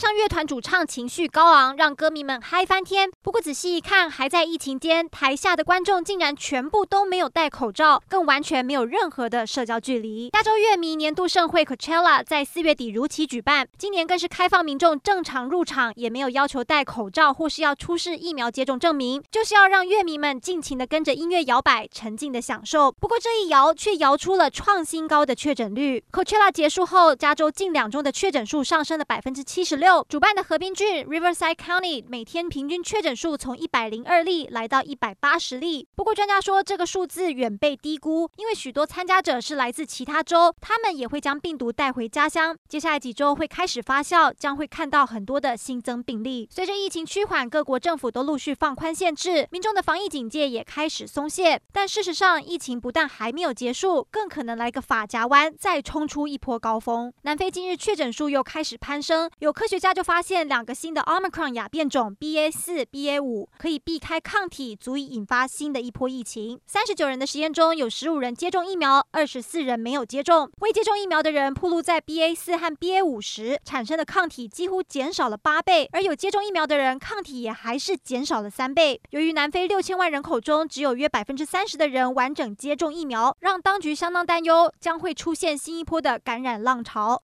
上乐团主唱情绪高昂，让歌迷们嗨翻天。不过仔细一看，还在疫情间，台下的观众竟然全部都没有戴口罩，更完全没有任何的社交距离。亚洲乐迷年度盛会 Coachella 在四月底如期举办，今年更是开放民众正常入场，也没有要求戴口罩或是要出示疫苗接种证明，就是要让乐迷们尽情的跟着音乐摇摆，沉浸的享受。不过这一摇却摇出了创新高的确诊率。Coachella 结束后，加州近两周的确诊数上升了百分之七十六。主办的河滨郡 Riverside County 每天平均确诊数从一百零二例来到一百八十例。不过专家说，这个数字远被低估，因为许多参加者是来自其他州，他们也会将病毒带回家乡。接下来几周会开始发酵，将会看到很多的新增病例。随着疫情趋缓，各国政府都陆续放宽限制，民众的防疫警戒也开始松懈。但事实上，疫情不但还没有结束，更可能来个发夹弯，再冲出一波高峰。南非今日确诊数又开始攀升，有科学家就发现两个新的 Omicron 亚变种 BA 四、BA 五可以避开抗体，足以引发新的一波疫情。三十九人的实验中有十五人接种疫苗，二十四人没有接种。未接种疫苗的人暴露在 BA 四和 BA 五时，产生的抗体几乎减少了八倍，而有接种疫苗的人抗体也还是减少了三倍。由于南非六千万人口中只有约百分之三十的人完整接种疫苗，让当局相当担忧将会出现新一波的感染浪潮。